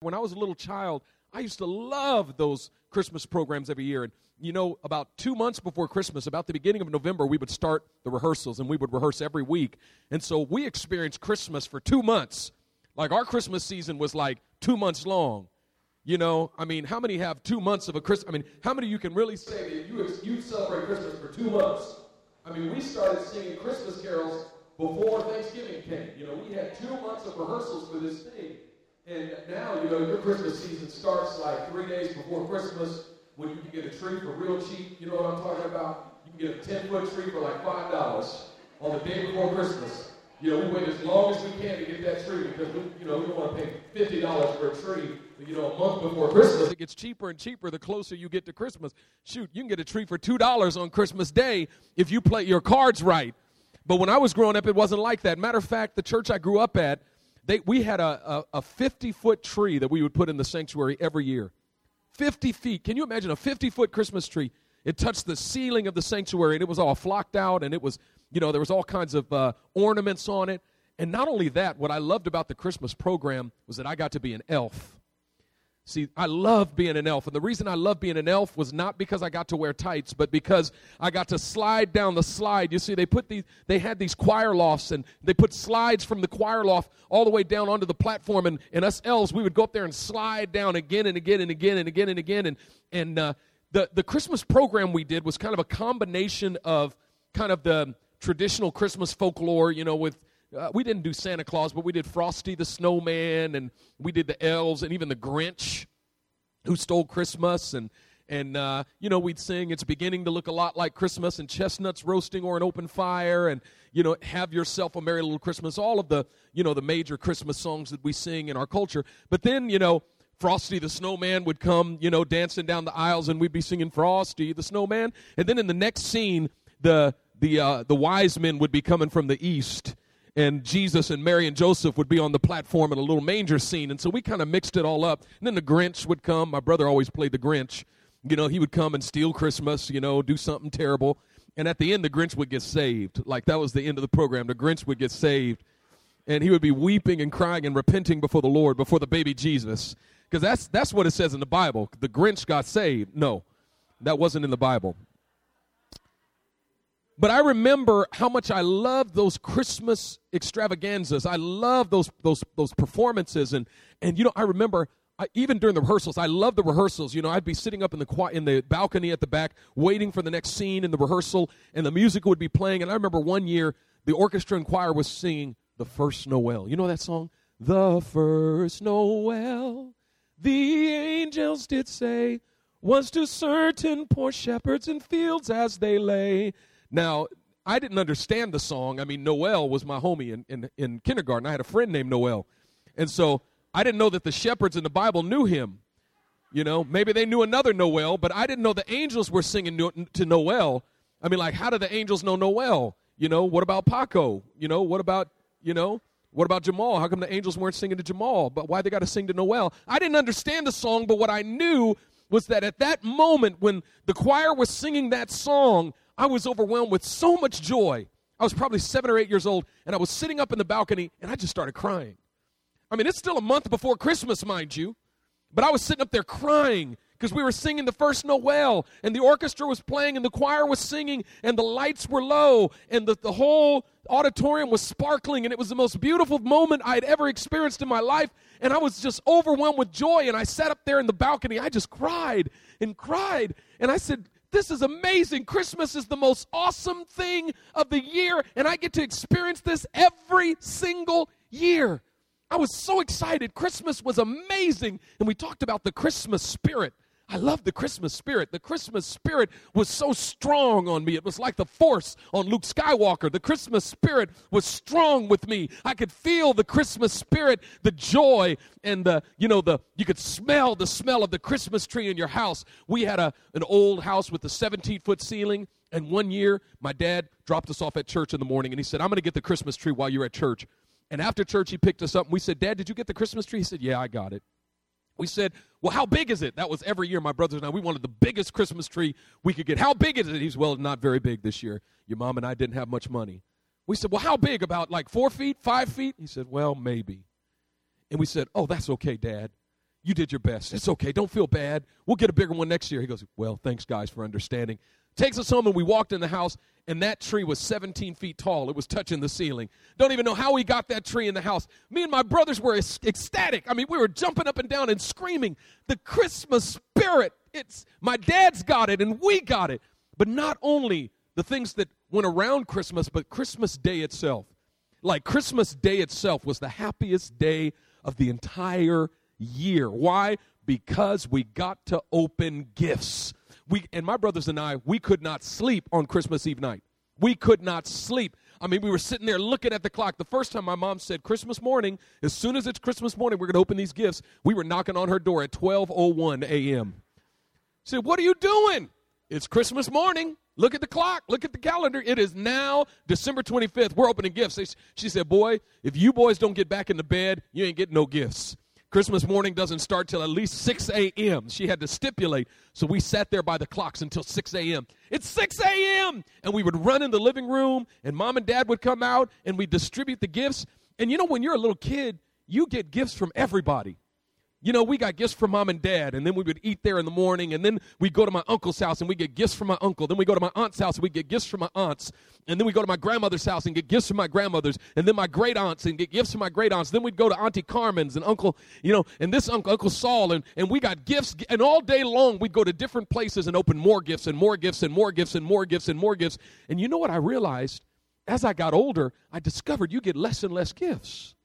When I was a little child, I used to love those Christmas programs every year. And you know, about two months before Christmas, about the beginning of November, we would start the rehearsals and we would rehearse every week. And so we experienced Christmas for two months. Like our Christmas season was like two months long. You know, I mean, how many have two months of a Christmas? I mean, how many you can really say that you, you celebrate Christmas for two months? I mean, we started singing Christmas carols before Thanksgiving came. You know, we had two months of rehearsals for this thing. And now, you know, your Christmas season starts like three days before Christmas when you can get a tree for real cheap. You know what I'm talking about? You can get a 10 foot tree for like $5 on the day before Christmas. You know, we wait as long as we can to get that tree because we, you know, we don't want to pay fifty dollars for a tree. You know, a month before Christmas, it gets cheaper and cheaper the closer you get to Christmas. Shoot, you can get a tree for two dollars on Christmas Day if you play your cards right. But when I was growing up, it wasn't like that. Matter of fact, the church I grew up at, they, we had a, a, a 50 foot tree that we would put in the sanctuary every year. 50 feet. Can you imagine a 50 foot Christmas tree? It touched the ceiling of the sanctuary and it was all flocked out and it was, you know, there was all kinds of uh, ornaments on it. And not only that, what I loved about the Christmas program was that I got to be an elf. See, I love being an elf. And the reason I love being an elf was not because I got to wear tights, but because I got to slide down the slide. You see, they put these, they had these choir lofts and they put slides from the choir loft all the way down onto the platform. And, and us elves, we would go up there and slide down again and again and again and again and again. And, and uh, the, the Christmas program we did was kind of a combination of kind of the traditional Christmas folklore, you know, with uh, we didn't do Santa Claus, but we did Frosty the Snowman, and we did the elves, and even the Grinch, who stole Christmas, and and uh, you know we'd sing it's beginning to look a lot like christmas and chestnuts roasting or an open fire and you know have yourself a merry little christmas all of the you know the major christmas songs that we sing in our culture. But then you know frosty the snowman would come you know dancing down the aisles and we'd be singing frosty the snowman. And then in the next scene the the uh, the wise men would be coming from the east and Jesus and Mary and Joseph would be on the platform in a little manger scene. And so we kind of mixed it all up. And then the Grinch would come. My brother always played the Grinch. You know, he would come and steal Christmas, you know, do something terrible. And at the end, the Grinch would get saved. Like that was the end of the program. The Grinch would get saved. And he would be weeping and crying and repenting before the Lord, before the baby Jesus. Because that's, that's what it says in the Bible. The Grinch got saved. No, that wasn't in the Bible. But I remember how much I loved those Christmas extravaganzas. I love those those those performances, and and you know I remember I, even during the rehearsals, I love the rehearsals. You know, I'd be sitting up in the in the balcony at the back, waiting for the next scene in the rehearsal, and the music would be playing. And I remember one year the orchestra and choir was singing the first Noel. You know that song, the first Noel. The angels did say was to certain poor shepherds in fields as they lay. Now, I didn't understand the song. I mean, Noel was my homie in, in, in kindergarten. I had a friend named Noel. And so I didn't know that the shepherds in the Bible knew him. You know, maybe they knew another Noel, but I didn't know the angels were singing to Noel. I mean, like, how do the angels know Noel? You know, what about Paco? You know, what about, you know, what about Jamal? How come the angels weren't singing to Jamal? But why they got to sing to Noel? I didn't understand the song, but what I knew was that at that moment when the choir was singing that song, I was overwhelmed with so much joy. I was probably seven or eight years old, and I was sitting up in the balcony, and I just started crying. I mean, it's still a month before Christmas, mind you, but I was sitting up there crying because we were singing the first Noel, and the orchestra was playing, and the choir was singing, and the lights were low, and the, the whole auditorium was sparkling, and it was the most beautiful moment I had ever experienced in my life. And I was just overwhelmed with joy, and I sat up there in the balcony. I just cried and cried, and I said, this is amazing. Christmas is the most awesome thing of the year, and I get to experience this every single year. I was so excited. Christmas was amazing. And we talked about the Christmas spirit. I love the Christmas spirit. The Christmas spirit was so strong on me. It was like the force on Luke Skywalker. The Christmas spirit was strong with me. I could feel the Christmas spirit, the joy, and the, you know, the you could smell the smell of the Christmas tree in your house. We had a an old house with a 17 foot ceiling. And one year, my dad dropped us off at church in the morning and he said, I'm going to get the Christmas tree while you're at church. And after church, he picked us up and we said, Dad, did you get the Christmas tree? He said, Yeah, I got it. We said, Well, how big is it? That was every year, my brothers and I. We wanted the biggest Christmas tree we could get. How big is it? He's, Well, not very big this year. Your mom and I didn't have much money. We said, Well, how big? About like four feet, five feet? He said, Well, maybe. And we said, Oh, that's okay, Dad. You did your best. It's okay. Don't feel bad. We'll get a bigger one next year. He goes, Well, thanks, guys, for understanding. Takes us home, and we walked in the house, and that tree was 17 feet tall. It was touching the ceiling. Don't even know how we got that tree in the house. Me and my brothers were ecstatic. I mean, we were jumping up and down and screaming. The Christmas spirit. It's my dad's got it, and we got it. But not only the things that went around Christmas, but Christmas Day itself. Like Christmas Day itself was the happiest day of the entire year. Why? Because we got to open gifts. We and my brothers and I, we could not sleep on Christmas Eve night. We could not sleep. I mean, we were sitting there looking at the clock. The first time my mom said Christmas morning, as soon as it's Christmas morning, we're going to open these gifts. We were knocking on her door at 12:01 a.m. She said, "What are you doing? It's Christmas morning." Look at the clock. Look at the calendar. It is now December 25th. We're opening gifts. She said, Boy, if you boys don't get back in the bed, you ain't getting no gifts. Christmas morning doesn't start till at least 6 a.m. She had to stipulate. So we sat there by the clocks until 6 a.m. It's 6 a.m. And we would run in the living room, and mom and dad would come out, and we distribute the gifts. And you know, when you're a little kid, you get gifts from everybody. You know, we got gifts from mom and dad, and then we would eat there in the morning, and then we go to my uncle's house and we get gifts from my uncle. Then we go to my aunt's house and we get gifts from my aunts. And then we go to my grandmother's house and get gifts from my grandmothers, and then my great aunts and get gifts from my great aunts. Then we'd go to Auntie Carmen's and Uncle, you know, and this uncle, Uncle Saul, and, and we got gifts. And all day long, we'd go to different places and open more gifts and more gifts and more gifts and more gifts and more gifts. And you know what I realized? As I got older, I discovered you get less and less gifts.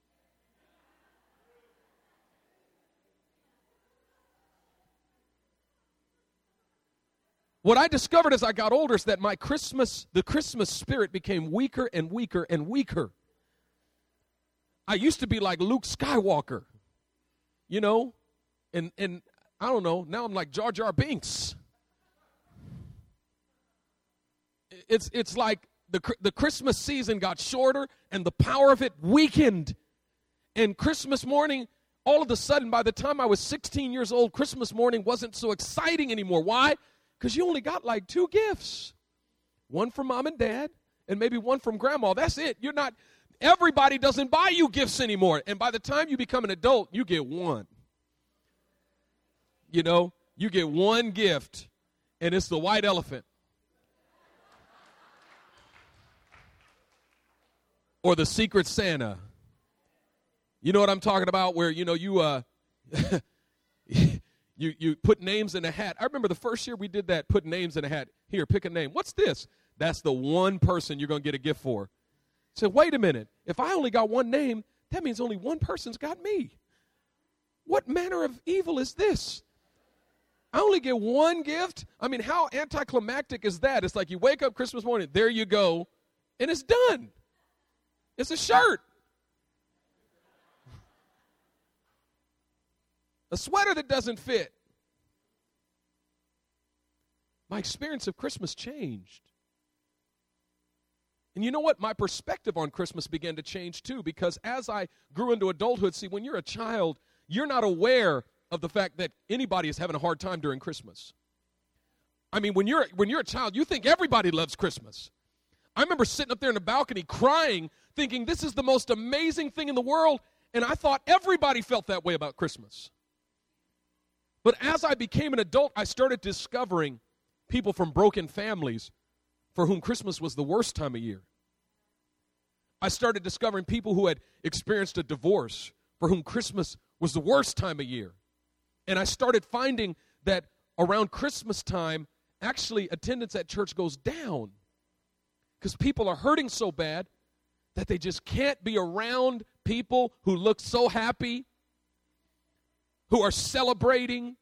What I discovered as I got older is that my Christmas, the Christmas spirit became weaker and weaker and weaker. I used to be like Luke Skywalker, you know, and and I don't know. Now I'm like Jar Jar Binks. It's it's like the the Christmas season got shorter and the power of it weakened. And Christmas morning, all of a sudden, by the time I was 16 years old, Christmas morning wasn't so exciting anymore. Why? Because you only got like two gifts one from mom and dad, and maybe one from grandma. That's it. You're not, everybody doesn't buy you gifts anymore. And by the time you become an adult, you get one. You know, you get one gift, and it's the white elephant. Or the secret Santa. You know what I'm talking about? Where, you know, you, uh, You, you put names in a hat. I remember the first year we did that, put names in a hat. Here, pick a name. What's this? That's the one person you're going to get a gift for. So wait a minute. If I only got one name, that means only one person's got me. What manner of evil is this? I only get one gift? I mean, how anticlimactic is that? It's like you wake up Christmas morning, there you go, and it's done. It's a shirt. A sweater that doesn't fit. My experience of Christmas changed. And you know what? My perspective on Christmas began to change too because as I grew into adulthood, see, when you're a child, you're not aware of the fact that anybody is having a hard time during Christmas. I mean, when you're when you're a child, you think everybody loves Christmas. I remember sitting up there in the balcony crying, thinking this is the most amazing thing in the world, and I thought everybody felt that way about Christmas. But as I became an adult, I started discovering people from broken families for whom Christmas was the worst time of year. I started discovering people who had experienced a divorce for whom Christmas was the worst time of year. And I started finding that around Christmas time, actually, attendance at church goes down because people are hurting so bad that they just can't be around people who look so happy who are celebrating,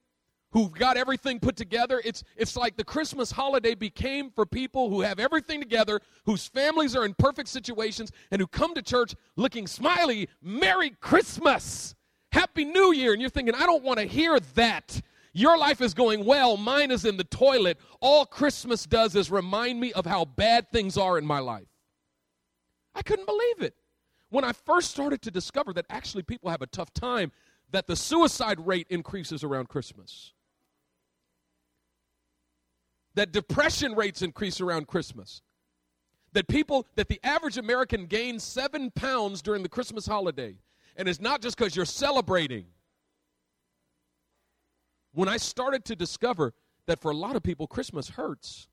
who've got everything put together. It's, it's like the Christmas holiday became for people who have everything together, whose families are in perfect situations, and who come to church looking smiley. Merry Christmas! Happy New Year! And you're thinking, I don't want to hear that. Your life is going well, mine is in the toilet. All Christmas does is remind me of how bad things are in my life. I couldn't believe it. When I first started to discover that actually people have a tough time that the suicide rate increases around Christmas, that depression rates increase around Christmas, that people, that the average American gains seven pounds during the Christmas holiday. And it's not just because you're celebrating. when I started to discover that for a lot of people, Christmas hurts,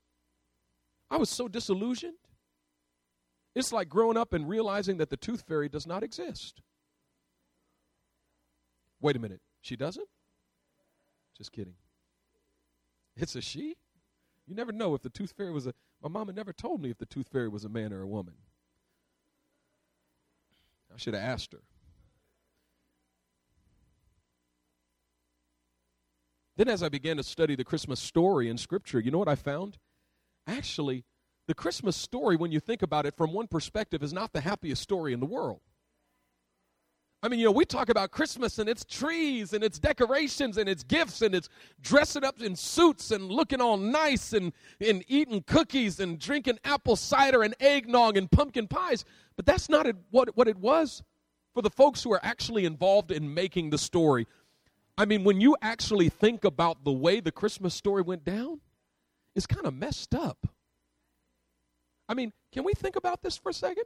I was so disillusioned. It's like growing up and realizing that the tooth fairy does not exist. Wait a minute, she doesn't? Just kidding. It's a she? You never know if the tooth fairy was a. My mama never told me if the tooth fairy was a man or a woman. I should have asked her. Then, as I began to study the Christmas story in Scripture, you know what I found? Actually, the Christmas story, when you think about it from one perspective, is not the happiest story in the world. I mean, you know, we talk about Christmas and its trees and its decorations and its gifts and it's dressing up in suits and looking all nice and, and eating cookies and drinking apple cider and eggnog and pumpkin pies. But that's not what, what it was for the folks who are actually involved in making the story. I mean, when you actually think about the way the Christmas story went down, it's kind of messed up. I mean, can we think about this for a second?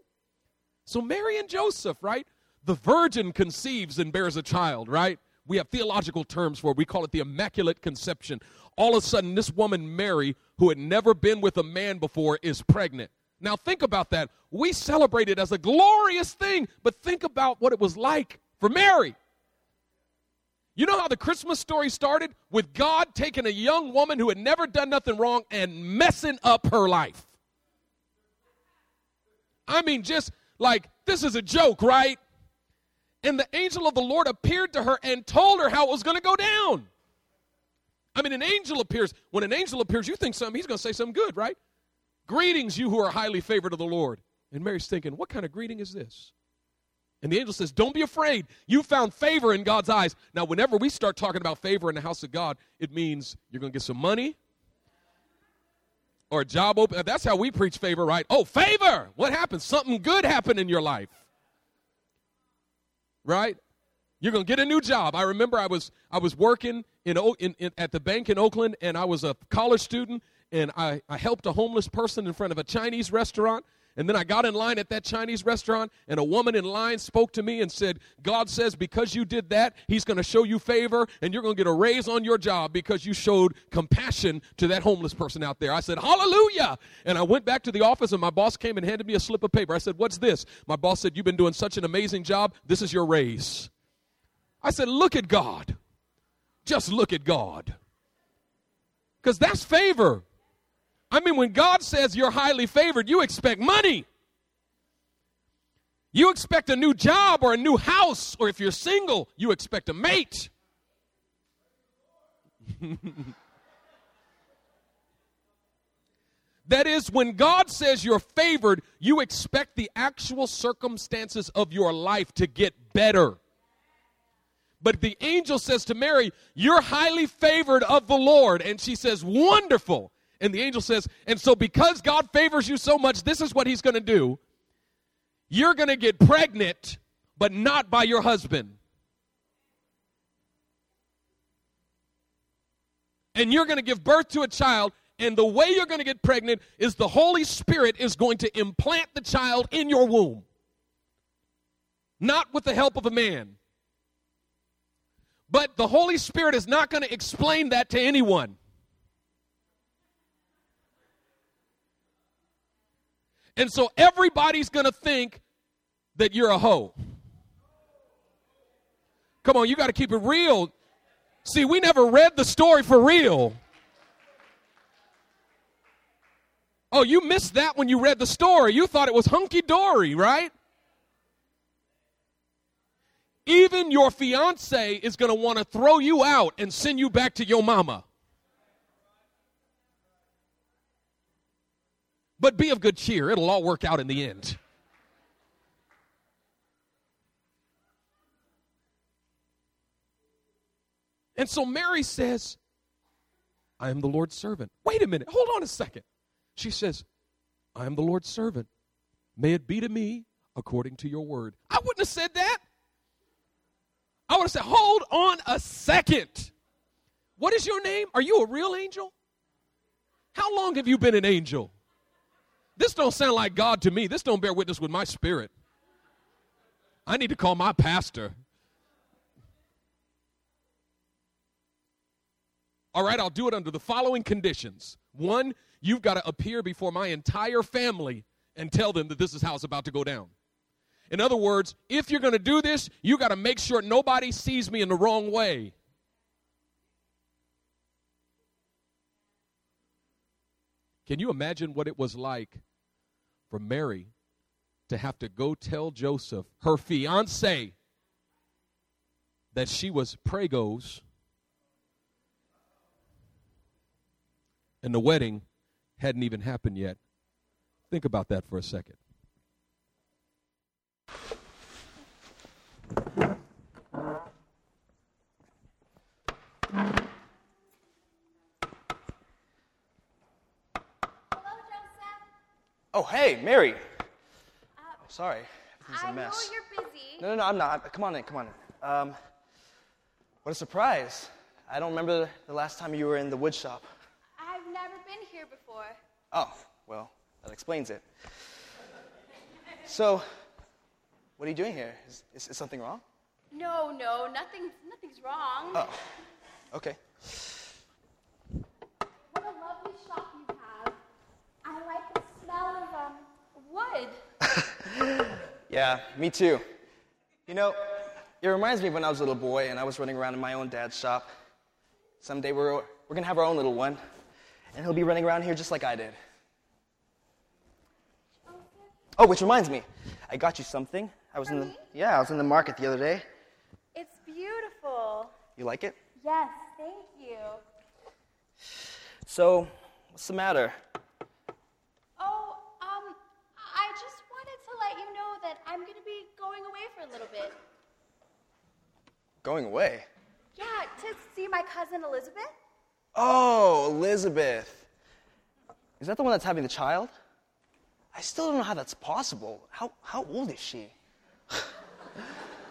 So, Mary and Joseph, right? The virgin conceives and bears a child, right? We have theological terms for it. We call it the Immaculate Conception. All of a sudden, this woman, Mary, who had never been with a man before, is pregnant. Now, think about that. We celebrate it as a glorious thing, but think about what it was like for Mary. You know how the Christmas story started? With God taking a young woman who had never done nothing wrong and messing up her life. I mean, just like, this is a joke, right? And the angel of the Lord appeared to her and told her how it was going to go down. I mean, an angel appears. When an angel appears, you think something, he's going to say something good, right? Greetings, you who are highly favored of the Lord. And Mary's thinking, what kind of greeting is this? And the angel says, Don't be afraid. You found favor in God's eyes. Now, whenever we start talking about favor in the house of God, it means you're going to get some money or a job open. That's how we preach favor, right? Oh, favor. What happened? Something good happened in your life. Right? You're going to get a new job. I remember I was I was working in, in, in, at the bank in Oakland and I was a college student and I, I helped a homeless person in front of a Chinese restaurant and then I got in line at that Chinese restaurant, and a woman in line spoke to me and said, God says, because you did that, He's going to show you favor, and you're going to get a raise on your job because you showed compassion to that homeless person out there. I said, Hallelujah! And I went back to the office, and my boss came and handed me a slip of paper. I said, What's this? My boss said, You've been doing such an amazing job. This is your raise. I said, Look at God. Just look at God. Because that's favor. I mean, when God says you're highly favored, you expect money. You expect a new job or a new house, or if you're single, you expect a mate. that is, when God says you're favored, you expect the actual circumstances of your life to get better. But the angel says to Mary, You're highly favored of the Lord. And she says, Wonderful. And the angel says, And so because God favors you so much, this is what he's going to do. You're going to get pregnant, but not by your husband. And you're going to give birth to a child, and the way you're going to get pregnant is the Holy Spirit is going to implant the child in your womb, not with the help of a man. But the Holy Spirit is not going to explain that to anyone. And so everybody's going to think that you're a hoe. Come on, you got to keep it real. See, we never read the story for real. Oh, you missed that when you read the story. You thought it was hunky dory, right? Even your fiance is going to want to throw you out and send you back to your mama. But be of good cheer, it'll all work out in the end. And so Mary says, I am the Lord's servant. Wait a minute, hold on a second. She says, I am the Lord's servant. May it be to me according to your word. I wouldn't have said that. I would have said, Hold on a second. What is your name? Are you a real angel? How long have you been an angel? This don't sound like God to me. This don't bear witness with my spirit. I need to call my pastor. All right, I'll do it under the following conditions. One, you've got to appear before my entire family and tell them that this is how it's about to go down. In other words, if you're going to do this, you got to make sure nobody sees me in the wrong way. Can you imagine what it was like for Mary to have to go tell Joseph, her fiance, that she was pregos and the wedding hadn't even happened yet? Think about that for a second. Hello, Joseph. Oh, hey, Mary. Uh, Sorry, everything's I a mess. know you're busy. No, no, no, I'm not. Come on in, come on in. Um, what a surprise. I don't remember the last time you were in the wood shop. I've never been here before. Oh, well, that explains it. So, what are you doing here? Is, is, is something wrong? No, no, nothing, nothing's wrong. Oh, okay. What a lovely shop you have. I like the smell of um wood. Yeah, me too. You know, it reminds me of when I was a little boy and I was running around in my own dad's shop. Someday we're, we're going to have our own little one, and he'll be running around here just like I did. Oh, which reminds me, I got you something. I was in the me? yeah, I was in the market the other day. It's beautiful. You like it? Yes, thank you. So, what's the matter? Oh, um, I just wanted to let you know that I'm gonna be going away for a little bit. Going away. Yeah, to see my cousin Elizabeth. Oh, Elizabeth. Is that the one that's having the child? I still don't know how that's possible. How, how old is she?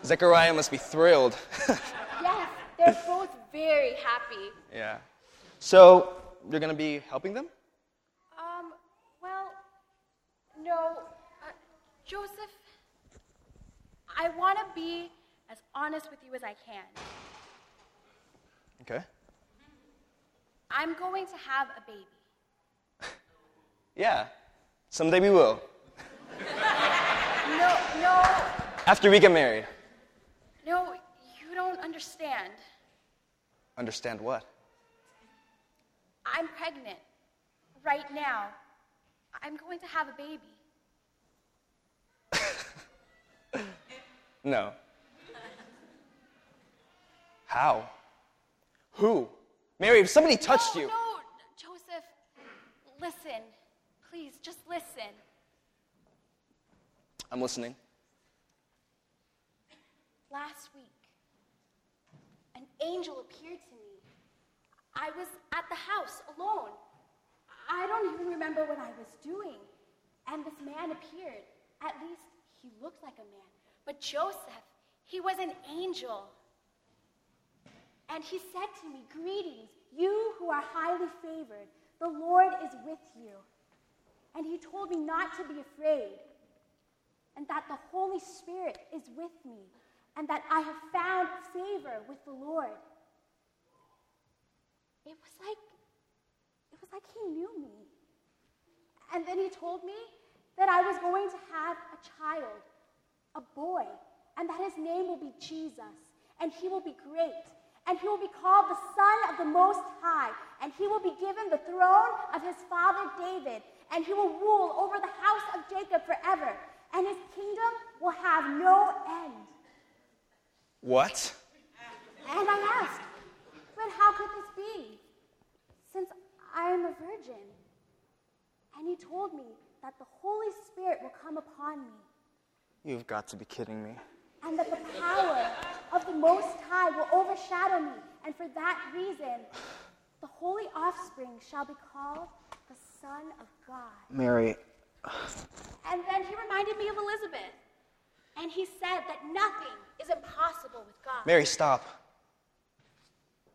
Zechariah must be thrilled. Yes, they're both very happy. yeah. So, you're going to be helping them? Um, well, no, uh, Joseph, I want to be as honest with you as I can. Okay. I'm going to have a baby. Yeah. Someday we will. No, no, After we get married. no, you don't understand. Understand what? I'm pregnant right now. I'm going to have a baby. No. How? Who? Mary, if somebody touched no, you. No, Joseph, listen. Please, just listen. I'm listening. Last week, an angel appeared to me. I was at the house alone. I don't even remember what I was doing. And this man appeared. At least he looked like a man. But Joseph, he was an angel. And he said to me, Greetings, you who are highly favored. The Lord is with you. And he told me not to be afraid and that the Holy Spirit is with me, and that I have found favor with the Lord. It was like it was like he knew me. And then he told me that I was going to have a child, a boy, and that his name will be Jesus, and he will be great, and he will be called the Son of the Most High, and he will be given the throne of his father David, and he will rule over the house of Jacob forever, and his kingdom will have no end. What? And I asked, but how could this be? Since I am a virgin. And he told me that the Holy Spirit will come upon me, You've got to be kidding me. and that the power of the Most High will overshadow me. And for that reason, the holy offspring shall be called the Son of God. Mary, And then he reminded me of Elizabeth. And he said that nothing is impossible with God. Mary, stop.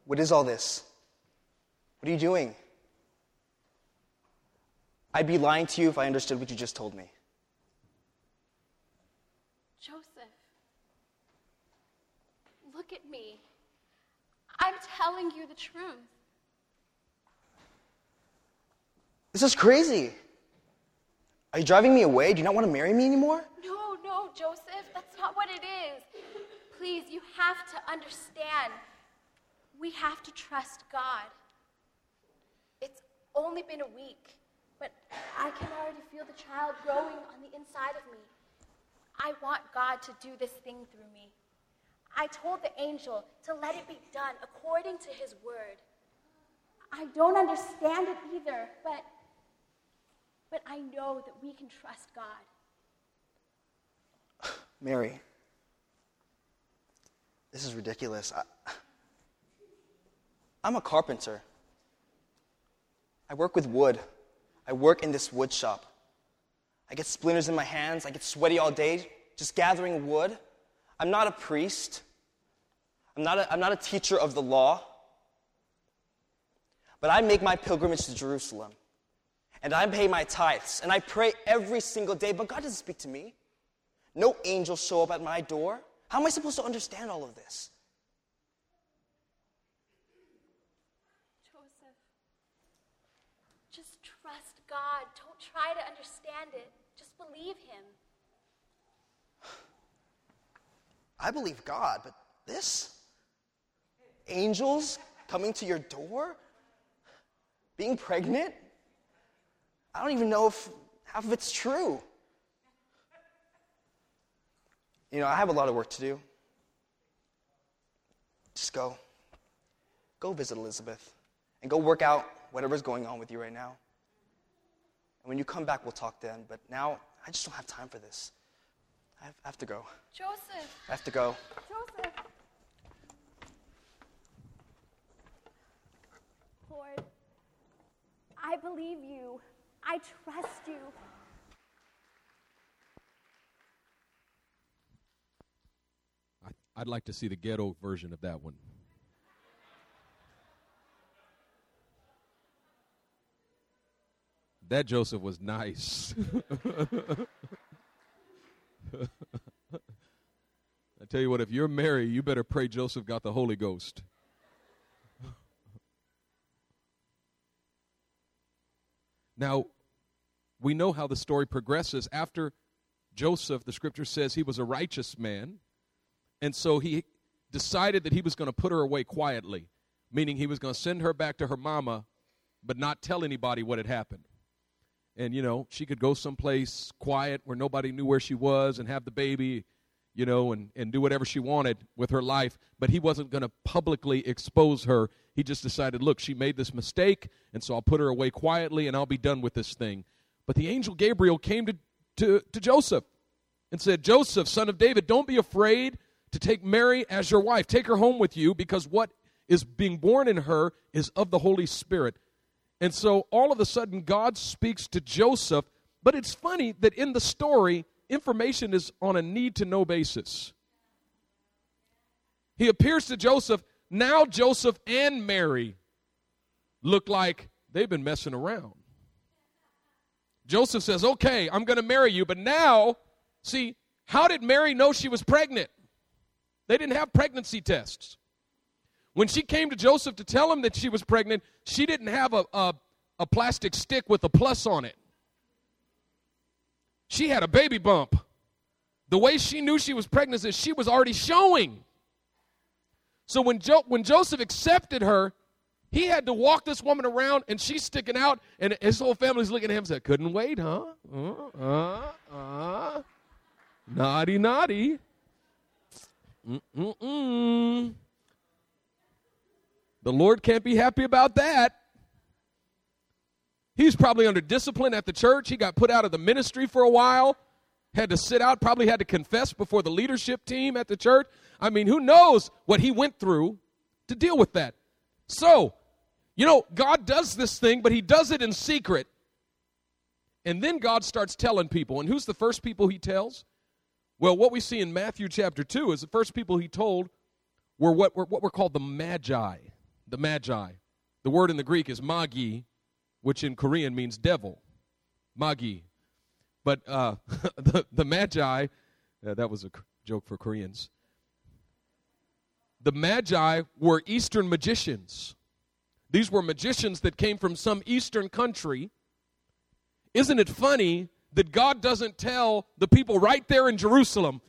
What is all this? What are you doing? I'd be lying to you if I understood what you just told me. Joseph, look at me. I'm telling you the truth. This is crazy. Are you driving me away? Do you not want to marry me anymore? No, no, Joseph, that's not what it is. Please, you have to understand. We have to trust God. It's only been a week, but I can already feel the child growing on the inside of me. I want God to do this thing through me. I told the angel to let it be done according to his word. I don't understand it either, but but I know that we can trust God. Mary, this is ridiculous. I, I'm a carpenter. I work with wood. I work in this wood shop. I get splinters in my hands. I get sweaty all day just gathering wood. I'm not a priest. I'm not a, I'm not a teacher of the law. But I make my pilgrimage to Jerusalem. And I pay my tithes. And I pray every single day. But God doesn't speak to me. No angels show up at my door. How am I supposed to understand all of this? Joseph, just trust God. Don't try to understand it. Just believe Him. I believe God, but this? Angels coming to your door? Being pregnant? I don't even know if half of it's true. You know, I have a lot of work to do. Just go. Go visit Elizabeth and go work out whatever's going on with you right now. And when you come back, we'll talk then. But now, I just don't have time for this. I have, to go. Joseph, I have to go. Joseph. Lord, I believe you. I trust you. I, I'd like to see the ghetto version of that one. That Joseph was nice. I tell you what, if you're Mary, you better pray Joseph got the Holy Ghost. Now, we know how the story progresses. After Joseph, the scripture says he was a righteous man, and so he decided that he was going to put her away quietly, meaning he was going to send her back to her mama, but not tell anybody what had happened. And, you know, she could go someplace quiet where nobody knew where she was and have the baby, you know, and, and do whatever she wanted with her life, but he wasn't going to publicly expose her. He just decided, look, she made this mistake, and so I'll put her away quietly and I'll be done with this thing. But the angel Gabriel came to, to, to Joseph and said, Joseph, son of David, don't be afraid to take Mary as your wife. Take her home with you because what is being born in her is of the Holy Spirit. And so all of a sudden, God speaks to Joseph. But it's funny that in the story, information is on a need to know basis. He appears to Joseph. Now, Joseph and Mary look like they've been messing around. Joseph says, Okay, I'm going to marry you. But now, see, how did Mary know she was pregnant? They didn't have pregnancy tests. When she came to Joseph to tell him that she was pregnant, she didn't have a, a, a plastic stick with a plus on it. She had a baby bump. The way she knew she was pregnant is she was already showing. So when, jo- when Joseph accepted her, he had to walk this woman around and she's sticking out, and his whole family's looking at him and said, Couldn't wait, huh? Uh, uh, uh. Naughty, naughty. Mm-mm-mm. The Lord can't be happy about that. He's probably under discipline at the church. He got put out of the ministry for a while, had to sit out, probably had to confess before the leadership team at the church. I mean, who knows what he went through to deal with that. So, you know, God does this thing, but he does it in secret. And then God starts telling people. And who's the first people he tells? Well, what we see in Matthew chapter 2 is the first people he told were what were, what were called the Magi. The Magi. The word in the Greek is magi, which in Korean means devil. Magi. But uh, the, the Magi, uh, that was a joke for Koreans. The Magi were Eastern magicians. These were magicians that came from some Eastern country Isn't it funny that God doesn't tell the people right there in Jerusalem?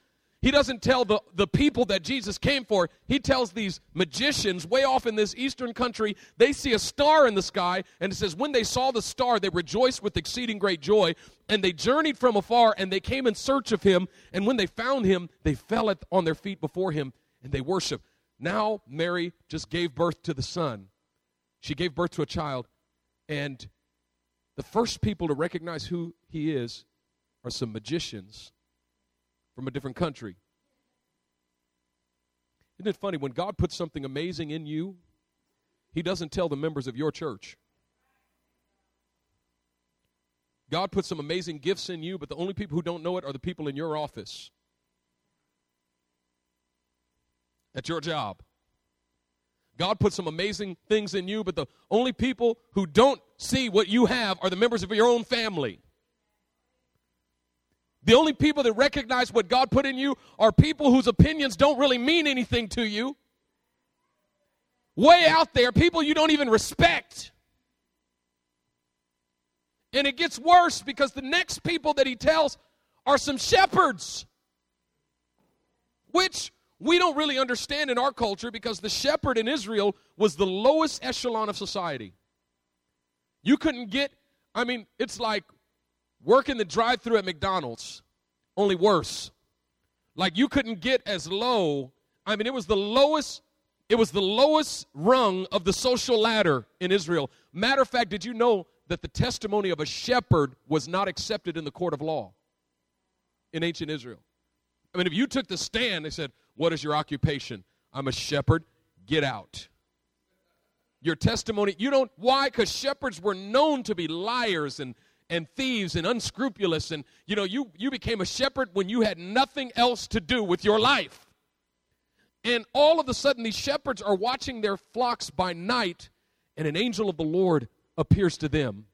He doesn't tell the, the people that Jesus came for. He tells these magicians way off in this eastern country, they see a star in the sky, and it says, When they saw the star, they rejoiced with exceeding great joy, and they journeyed from afar, and they came in search of him. And when they found him, they fell at, on their feet before him, and they worshiped. Now, Mary just gave birth to the son. She gave birth to a child, and the first people to recognize who he is are some magicians from a different country. Isn't it funny? When God puts something amazing in you, He doesn't tell the members of your church. God puts some amazing gifts in you, but the only people who don't know it are the people in your office, at your job. God puts some amazing things in you, but the only people who don't see what you have are the members of your own family. The only people that recognize what God put in you are people whose opinions don't really mean anything to you. Way out there, people you don't even respect. And it gets worse because the next people that he tells are some shepherds, which we don't really understand in our culture because the shepherd in Israel was the lowest echelon of society. You couldn't get, I mean, it's like working the drive through at McDonald's, only worse. Like you couldn't get as low. I mean, it was the lowest. It was the lowest rung of the social ladder in Israel. Matter of fact, did you know that the testimony of a shepherd was not accepted in the court of law in ancient Israel? I mean, if you took the stand, they said, What is your occupation? I'm a shepherd. Get out. Your testimony, you don't, why? Because shepherds were known to be liars and and thieves and unscrupulous and you know you you became a shepherd when you had nothing else to do with your life. And all of a sudden these shepherds are watching their flocks by night and an angel of the lord appears to them.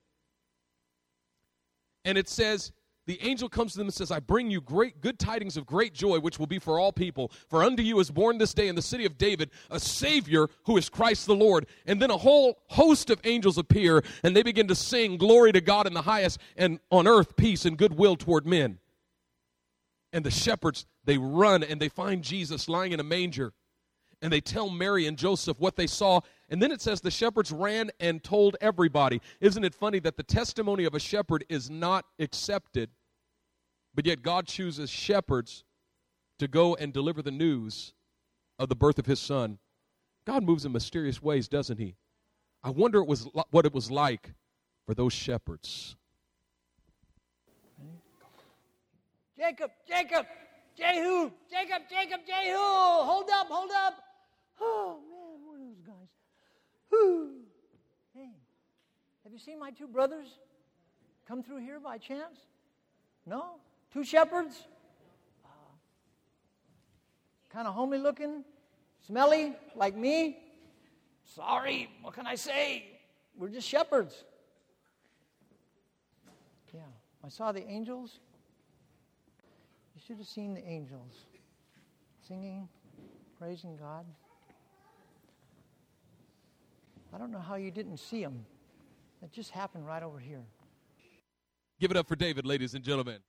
And it says the angel comes to them and says, I bring you great good tidings of great joy, which will be for all people. For unto you is born this day in the city of David a Savior who is Christ the Lord. And then a whole host of angels appear, and they begin to sing, Glory to God in the highest, and on earth peace and goodwill toward men. And the shepherds, they run and they find Jesus lying in a manger. And they tell Mary and Joseph what they saw. And then it says the shepherds ran and told everybody. Isn't it funny that the testimony of a shepherd is not accepted, but yet God chooses shepherds to go and deliver the news of the birth of his son? God moves in mysterious ways, doesn't he? I wonder it was what it was like for those shepherds. Jacob, Jacob, Jehu, Jacob, Jacob, Jehu, hold up, hold up. Oh man, what are those guys? Hey, have you seen my two brothers come through here by chance? No? Two shepherds? Uh, kind of homely looking, smelly, like me. Sorry, what can I say? We're just shepherds. Yeah, I saw the angels. You should have seen the angels singing, praising God. I don't know how you didn't see them. It just happened right over here. Give it up for David, ladies and gentlemen.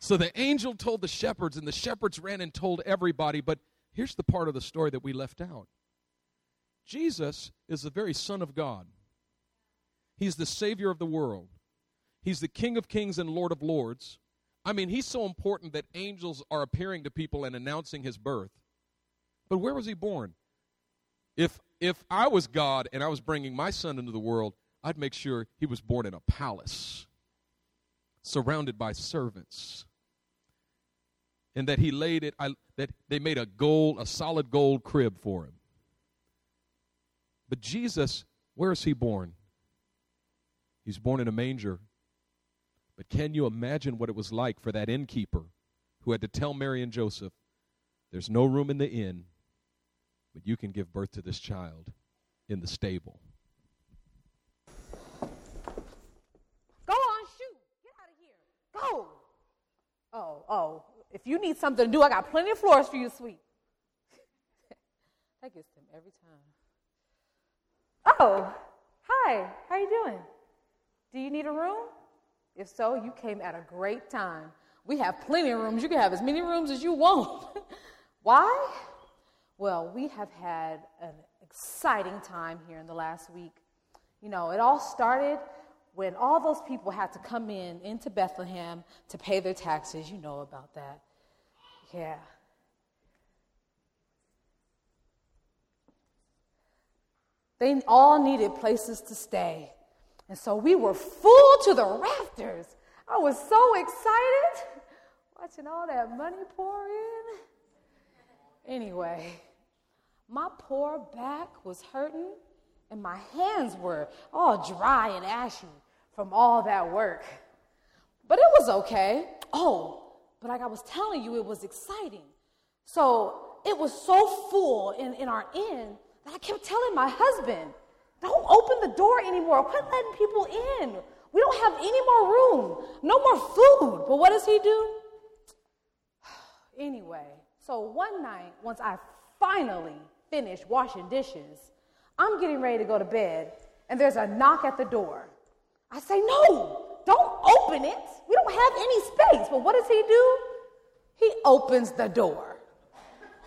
So the angel told the shepherds, and the shepherds ran and told everybody. But here's the part of the story that we left out Jesus is the very Son of God, He's the Savior of the world, He's the King of kings and Lord of lords. I mean, He's so important that angels are appearing to people and announcing His birth. But where was He born? If if I was God and I was bringing my son into the world, I'd make sure he was born in a palace, surrounded by servants, and that he laid it. I, that they made a gold, a solid gold crib for him. But Jesus, where is he born? He's born in a manger. But can you imagine what it was like for that innkeeper who had to tell Mary and Joseph, "There's no room in the inn." But you can give birth to this child in the stable. Go on, shoot. Get out of here. Go. Oh, oh. If you need something to do, I got plenty of floors for you, sweet. that gets them every time. Oh, hi. Hi, how you doing? Do you need a room? If so, you came at a great time. We have plenty of rooms. You can have as many rooms as you want. Why? Well, we have had an exciting time here in the last week. You know, it all started when all those people had to come in into Bethlehem to pay their taxes. You know about that. Yeah. They all needed places to stay. And so we were full to the rafters. I was so excited watching all that money pour in. Anyway, my poor back was hurting and my hands were all dry and ashy from all that work. But it was okay. Oh, but like I was telling you, it was exciting. So it was so full in, in our inn that I kept telling my husband, don't open the door anymore. Quit letting people in. We don't have any more room, no more food. But what does he do? anyway, so one night, once I finally finished washing dishes, I'm getting ready to go to bed, and there's a knock at the door. I say, No, don't open it. We don't have any space. But what does he do? He opens the door.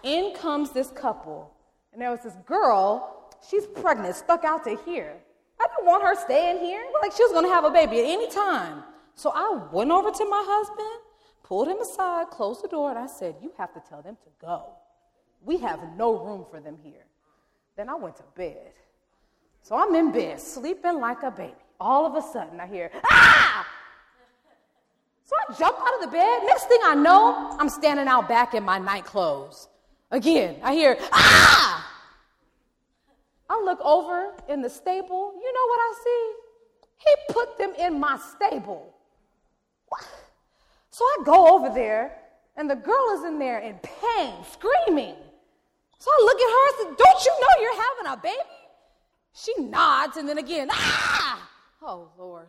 In comes this couple and there was this girl, she's pregnant, stuck out to here. I didn't want her staying here. Like she was to have a baby at any time. So I went over to my husband, pulled him aside, closed the door, and I said, You have to tell them to go. We have no room for them here. Then I went to bed. So I'm in bed, sleeping like a baby. All of a sudden, I hear, Ah! So I jump out of the bed. Next thing I know, I'm standing out back in my night clothes. Again, I hear, ah! I look over in the stable. You know what I see? He put them in my stable. What? So I go over there, and the girl is in there in pain, screaming. So I look at her and say, Don't you know you're having a baby? She nods, and then again, ah! Oh, Lord.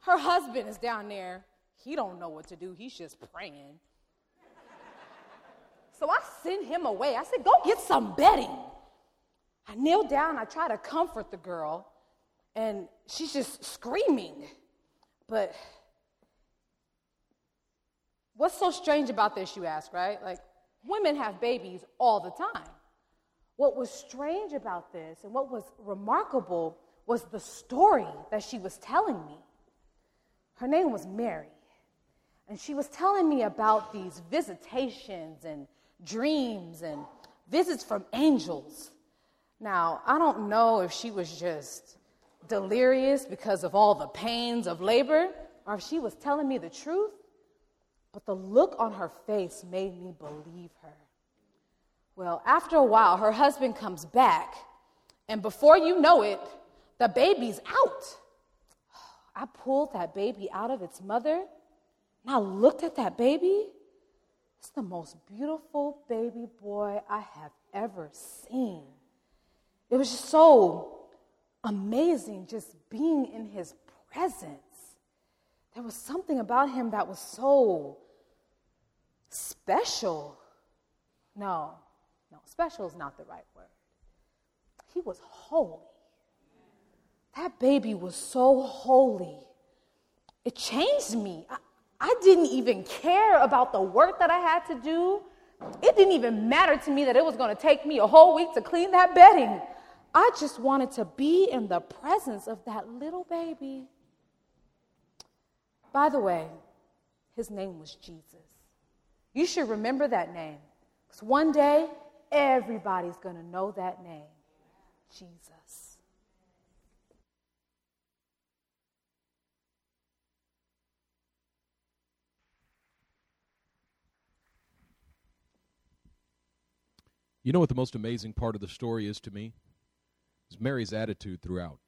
Her husband is down there. He don't know what to do. He's just praying. So I send him away. I said, Go get some bedding. I kneel down, I try to comfort the girl, and she's just screaming. But what's so strange about this, you ask, right? Like, women have babies all the time. What was strange about this and what was remarkable was the story that she was telling me. Her name was Mary, and she was telling me about these visitations and dreams and visits from angels. Now, I don't know if she was just delirious because of all the pains of labor or if she was telling me the truth, but the look on her face made me believe her. Well, after a while, her husband comes back, and before you know it, the baby's out. I pulled that baby out of its mother, and I looked at that baby, it's the most beautiful baby boy I have ever seen. It was just so amazing just being in his presence. There was something about him that was so special. No, no, special is not the right word. He was holy. That baby was so holy. It changed me. I, I didn't even care about the work that I had to do. It didn't even matter to me that it was going to take me a whole week to clean that bedding. I just wanted to be in the presence of that little baby. By the way, his name was Jesus. You should remember that name because one day everybody's going to know that name Jesus. You know what the most amazing part of the story is to me? Is Mary's attitude throughout.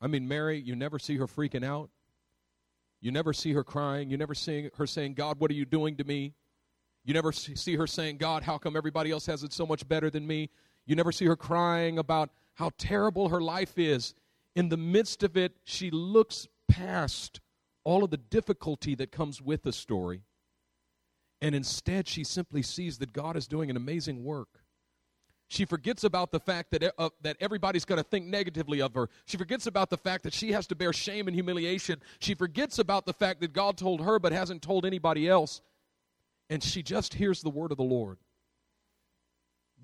I mean, Mary, you never see her freaking out. You never see her crying. You never see her saying, God, what are you doing to me? You never see her saying, God, how come everybody else has it so much better than me? You never see her crying about how terrible her life is. In the midst of it, she looks past all of the difficulty that comes with the story and instead, she simply sees that God is doing an amazing work. She forgets about the fact that, uh, that everybody's going to think negatively of her. She forgets about the fact that she has to bear shame and humiliation. She forgets about the fact that God told her but hasn't told anybody else. And she just hears the word of the Lord.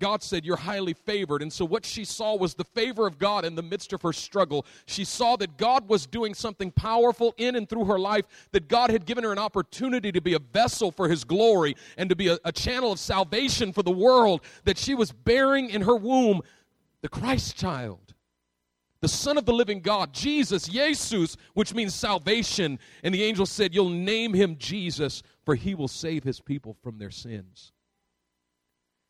God said, You're highly favored. And so, what she saw was the favor of God in the midst of her struggle. She saw that God was doing something powerful in and through her life, that God had given her an opportunity to be a vessel for His glory and to be a, a channel of salvation for the world, that she was bearing in her womb the Christ child. The Son of the living God, Jesus, Jesus, which means salvation. And the angel said, You'll name him Jesus, for he will save his people from their sins.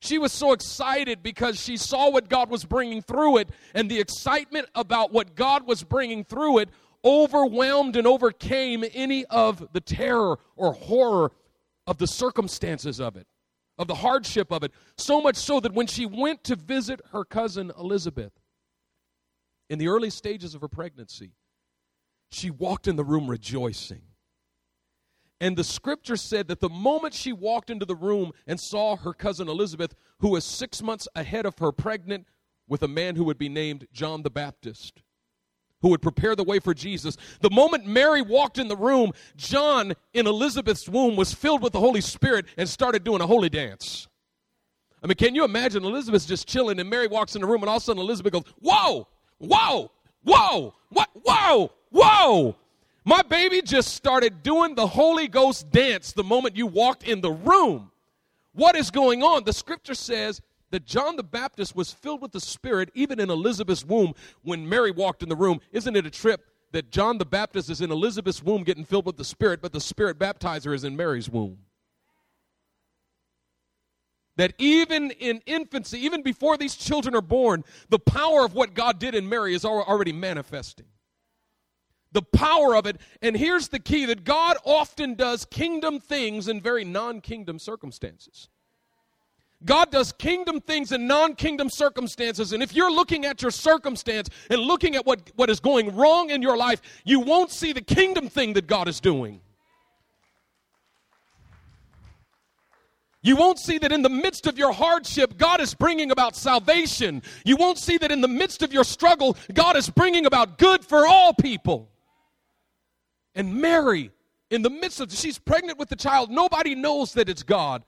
She was so excited because she saw what God was bringing through it, and the excitement about what God was bringing through it overwhelmed and overcame any of the terror or horror of the circumstances of it, of the hardship of it. So much so that when she went to visit her cousin Elizabeth in the early stages of her pregnancy, she walked in the room rejoicing. And the scripture said that the moment she walked into the room and saw her cousin Elizabeth, who was six months ahead of her, pregnant with a man who would be named John the Baptist, who would prepare the way for Jesus, the moment Mary walked in the room, John in Elizabeth's womb was filled with the Holy Spirit and started doing a holy dance. I mean, can you imagine Elizabeth's just chilling and Mary walks in the room and all of a sudden Elizabeth goes, Whoa, whoa, whoa, what, whoa, whoa. My baby just started doing the Holy Ghost dance the moment you walked in the room. What is going on? The scripture says that John the Baptist was filled with the Spirit even in Elizabeth's womb when Mary walked in the room. Isn't it a trip that John the Baptist is in Elizabeth's womb getting filled with the Spirit, but the Spirit baptizer is in Mary's womb? That even in infancy, even before these children are born, the power of what God did in Mary is already manifesting the power of it. And here's the key that God often does kingdom things in very non kingdom circumstances. God does kingdom things in non kingdom circumstances. And if you're looking at your circumstance and looking at what, what is going wrong in your life, you won't see the kingdom thing that God is doing. You won't see that in the midst of your hardship, God is bringing about salvation. You won't see that in the midst of your struggle, God is bringing about good for all people. And Mary, in the midst of, she's pregnant with the child. Nobody knows that it's God.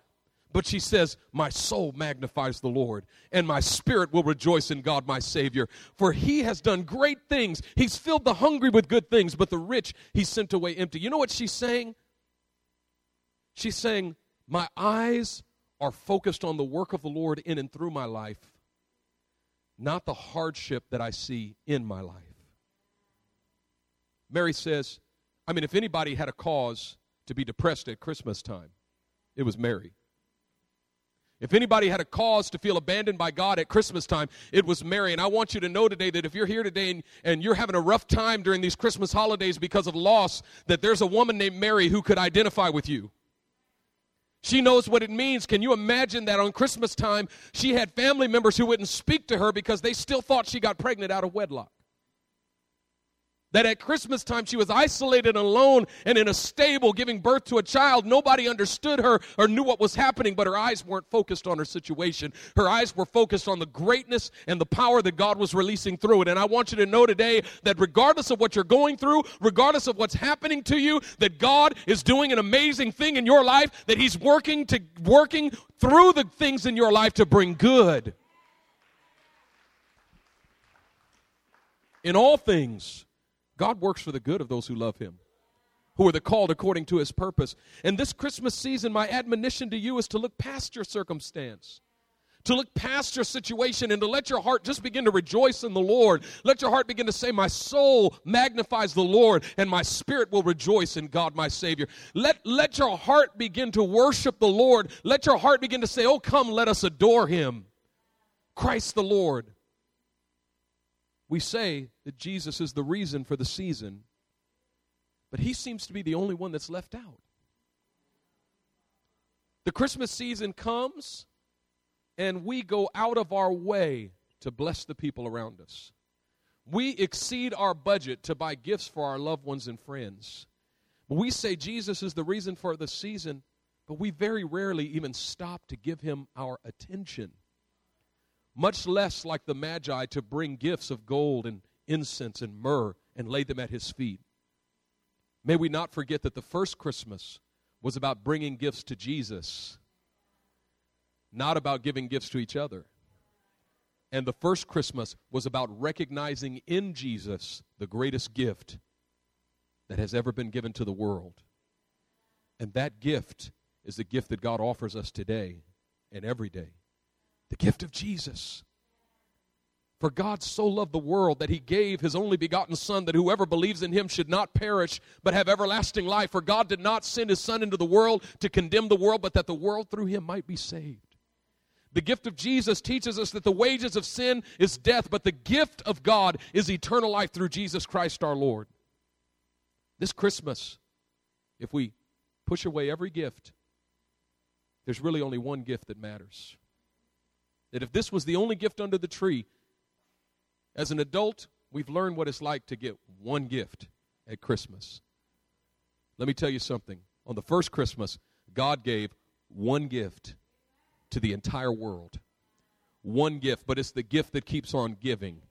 But she says, My soul magnifies the Lord, and my spirit will rejoice in God, my Savior. For he has done great things. He's filled the hungry with good things, but the rich he sent away empty. You know what she's saying? She's saying, My eyes are focused on the work of the Lord in and through my life, not the hardship that I see in my life. Mary says, I mean, if anybody had a cause to be depressed at Christmas time, it was Mary. If anybody had a cause to feel abandoned by God at Christmas time, it was Mary. And I want you to know today that if you're here today and, and, you're having a rough time during these Christmas holidays because of loss, that there's a woman named Mary who could identify with you. She knows what it means. Can you imagine that on Christmas time, she had family members who wouldn't speak to her because they still thought she got pregnant out of wedlock? That at Christmas time she was isolated and alone and in a stable giving birth to a child. Nobody understood her or knew what was happening, but her eyes weren't focused on her situation. Her eyes were focused on the greatness and the power that God was releasing through it. And I want you to know today that regardless of what you're going through, regardless of what's happening to you, that God is doing an amazing thing in your life, that He's working to working through the things in your life to bring good. In all things God works for the good of those who love him, who are the called according to his purpose. And this Christmas season, my admonition to you is to look past your circumstance. To look past your situation and to let your heart just begin to rejoice in the Lord. Let your heart begin to say, My soul magnifies the Lord, and my spirit will rejoice in God my Savior. Let, let your heart begin to worship the Lord. Let your heart begin to say, Oh, come, let us adore him. Christ the Lord. We say that Jesus is the reason for the season, but he seems to be the only one that's left out. The Christmas season comes, and we go out of our way to bless the people around us. We exceed our budget to buy gifts for our loved ones and friends. We say Jesus is the reason for the season, but we very rarely even stop to give him our attention. much less like the Magi to bring gifts of gold and incense and myrrh and laid them at his feet. May we not forget that the first Christmas was about bringing gifts to Jesus, not about giving gifts to each other. And the first Christmas was about recognizing in Jesus the greatest gift that has ever been given to the world. And that gift is the gift that God offers us today and every day the gift of Jesus. For God so loved the world that he gave his only begotten Son, that whoever believes in him should not perish, but have everlasting life. For God did not send his Son into the world to condemn the world, but that the world through him might be saved. The gift of Jesus teaches us that the wages of sin is death, but the gift of God is eternal life through Jesus Christ our Lord. This Christmas, if we push away every gift, there's really only one gift that matters. That if this was the only gift under the tree, as an adult, we've learned what it's like to get one gift at Christmas. Let me tell you something. On the first Christmas, God gave one gift to the entire world. One gift, but it's the gift that keeps on giving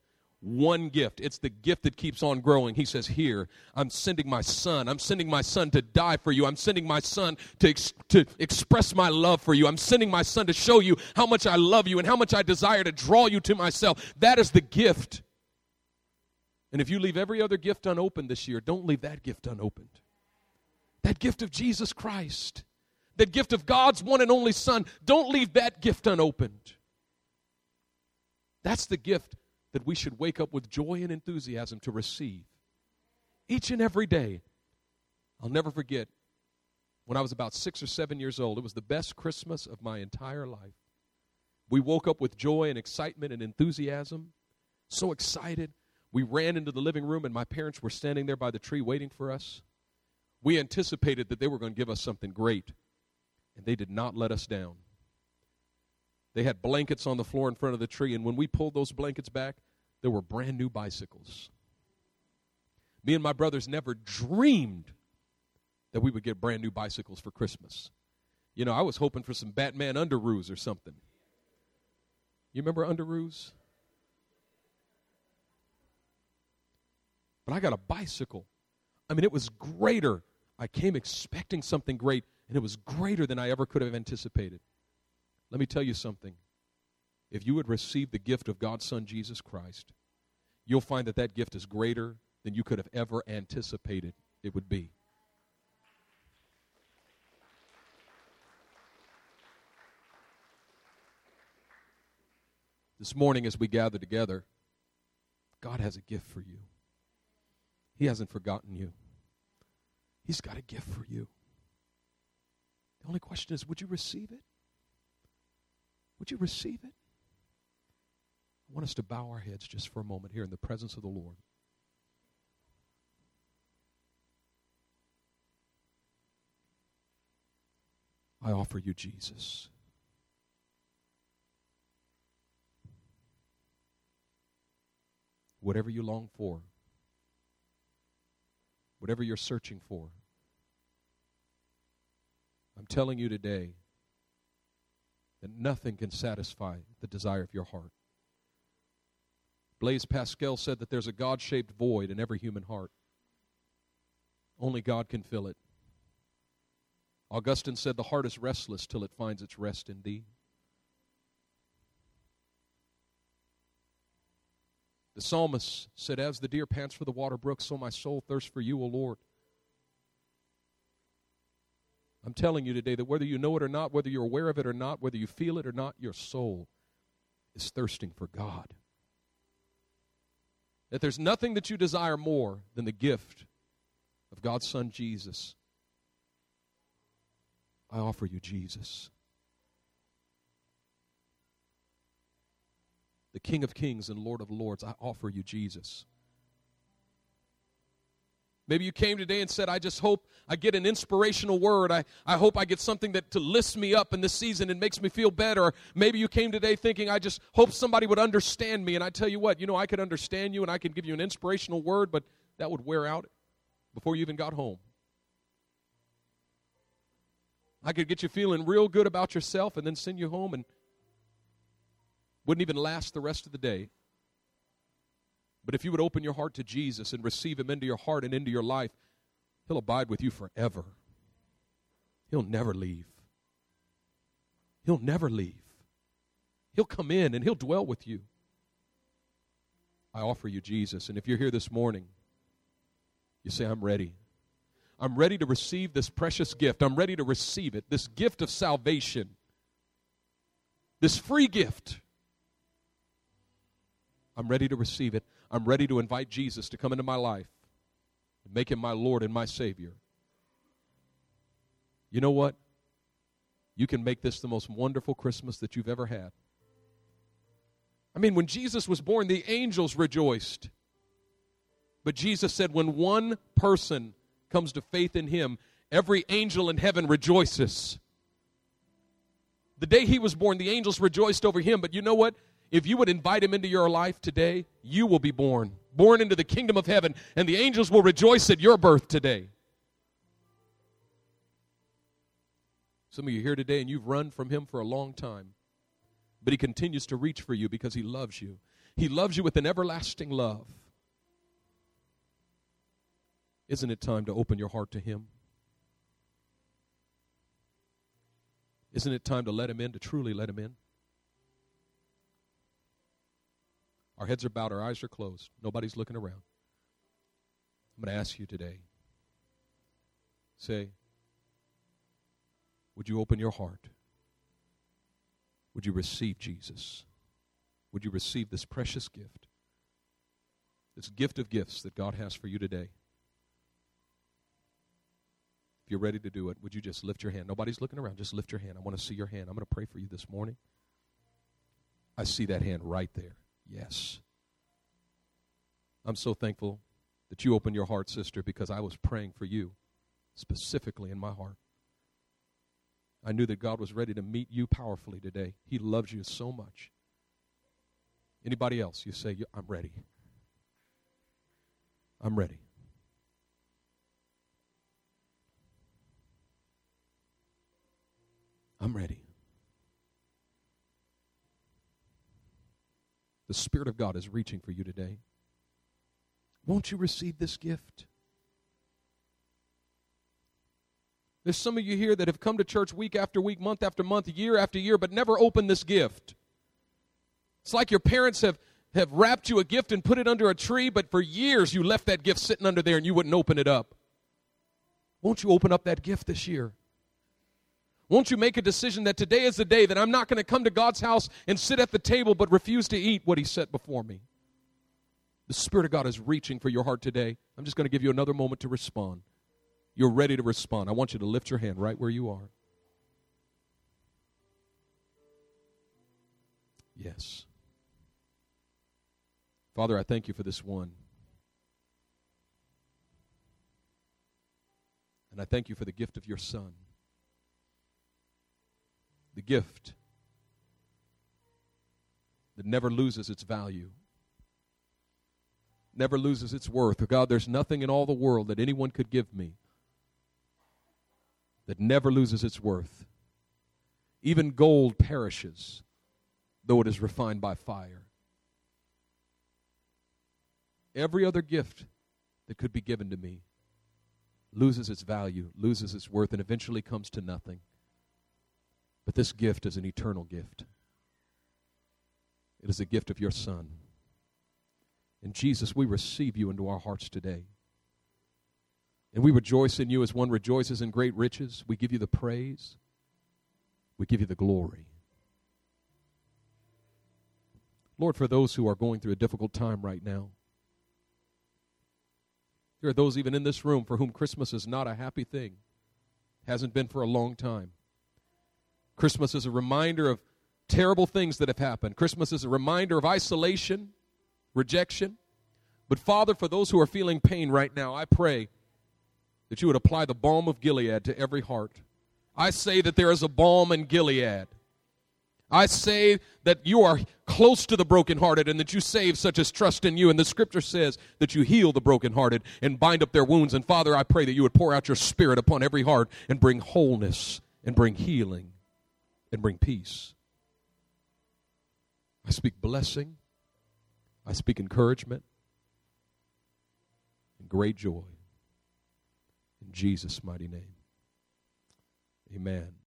one gift. It's the gift that keeps on growing. He says, Here, I'm sending my son. I'm sending my son to die for you. I'm sending my son to, ex- to express my love for you. I'm sending my son to show you how much I love you and how much I desire to draw you to myself. That is the gift. And if you leave every other gift unopened this year, don't leave that gift unopened. That gift of Jesus Christ, that gift of God's one and only Son, don't leave that gift unopened. That's the gift that we should wake up with joy and enthusiasm to receive each and every day. I'll never forget when I was about six or seven years old. It was the best Christmas of my entire life. We woke up with joy and excitement and enthusiasm, so excited. We ran into the living room, and my parents were standing there by the tree waiting for us. We anticipated that they were going to give us something great, and they did not let us down. They had blankets on the floor in front of the tree, and when we pulled those blankets back, there were brand new bicycles. Me and my brothers never dreamed that we would get brand new bicycles for Christmas. You know, I was hoping for some Batman underoos or something. You remember underoos? But I got a bicycle. I mean, it was greater. I came expecting something great, and it was greater than I ever could have anticipated. Let me tell you something. If you would receive the gift of God's Son, Jesus Christ, you'll find that that gift is greater than you could have ever anticipated it would be. This morning, as we gather together, God has a gift for you. He hasn't forgotten you, He's got a gift for you. The only question is would you receive it? Would you receive it? I want us to bow our heads just for a moment here in the presence of the Lord. I offer you Jesus. Whatever you long for, whatever you're searching for, I'm telling you today that nothing can satisfy the desire of your heart. Blaise Pascal said that there's a God shaped void in every human heart. Only God can fill it. Augustine said, The heart is restless till it finds its rest in thee. The psalmist said, As the deer pants for the water brook, so my soul thirsts for you, O Lord. I'm telling you today that whether you know it or not, whether you're aware of it or not, whether you feel it or not, your soul is thirsting for God. That there's nothing that you desire more than the gift of God's Son Jesus. I offer you Jesus. The King of Kings and Lord of Lords, I offer you Jesus. Maybe you came today and said, I just hope I get an inspirational word. I, I hope I get something that to lift me up in this season and makes me feel better. maybe you came today thinking, I just hope somebody would understand me. And I tell you what, you know, I could understand you and I could give you an inspirational word, but that would wear out before you even got home. I could get you feeling real good about yourself and then send you home and Wouldn't even last the rest of the day. But if you would open your heart to Jesus and receive Him into your heart and into your life, He'll abide with you forever. He'll never leave. He'll never leave. He'll come in and He'll dwell with you. I offer you Jesus. And if you're here this morning, you say, I'm ready. I'm ready to receive this precious gift. I'm ready to receive it, this gift of salvation, this free gift. I'm ready to receive it. I'm ready to invite Jesus to come into my life and make him my Lord and my Savior. You know what? You can make this the most wonderful Christmas that you've ever had. I mean, when Jesus was born, the angels rejoiced. But Jesus said, when one person comes to faith in him, every angel in heaven rejoices. The day he was born, the angels rejoiced over him. But you know what? If you would invite him into your life today, you will be born, born into the kingdom of heaven, and the angels will rejoice at your birth today. Some of you here today and you've run from him for a long time, but he continues to reach for you because he loves you. He loves you with an everlasting love. Isn't it time to open your heart to him? Isn't it time to let him in, to truly let him in? Our heads are bowed, our eyes are closed. Nobody's looking around. I'm going to ask you today say, would you open your heart? Would you receive Jesus? Would you receive this precious gift? This gift of gifts that God has for you today. If you're ready to do it, would you just lift your hand? Nobody's looking around. Just lift your hand. I want to see your hand. I'm going to pray for you this morning. I see that hand right there. Yes. I'm so thankful that you opened your heart, sister, because I was praying for you specifically in my heart. I knew that God was ready to meet you powerfully today. He loves you so much. Anybody else? You say, I'm ready. I'm ready. I'm ready. The Spirit of God is reaching for you today. Won't you receive this gift? There's some of you here that have come to church week after week, month after month, year after year, but never opened this gift. It's like your parents have, have wrapped you a gift and put it under a tree, but for years you left that gift sitting under there and you wouldn't open it up. Won't you open up that gift this year? Won't you make a decision that today is the day that I'm not going to come to God's house and sit at the table but refuse to eat what He set before me? The Spirit of God is reaching for your heart today. I'm just going to give you another moment to respond you're ready to respond, I want you to lift your hand right where you are. Yes. Father, I thank you for this one. And I thank you for the gift of your Son. The gift that never loses its value, never loses its worth. Oh God, there's nothing in all the world that anyone could give me that never loses its worth. Even gold perishes, though it is refined by fire. Every other gift that could be given to me loses its value, loses its worth, and eventually comes to nothing. But this gift is an eternal gift. It is a gift of your Son. And Jesus, we receive you into our hearts today. And we rejoice in you as one rejoices in great riches. We give you the praise. We give you the glory. Lord, for those who are going through a difficult time right now, there are those even in this room for whom Christmas is not a happy thing, hasn't been for a long time. Christmas is a reminder of terrible things that have happened. Christmas is a reminder of isolation, rejection. But Father, for those who are feeling pain right now, I pray that you would apply the balm of Gilead to every heart. I say that there is a balm in Gilead. I say that you are close to the brokenhearted and that you save such as trust in you. And the scripture says that you heal the brokenhearted and bind up their wounds. And Father, I pray that you would pour out your spirit upon every heart and bring wholeness and bring healing and bring peace. I speak blessing. I speak encouragement and great joy. In Jesus' mighty name. Amen.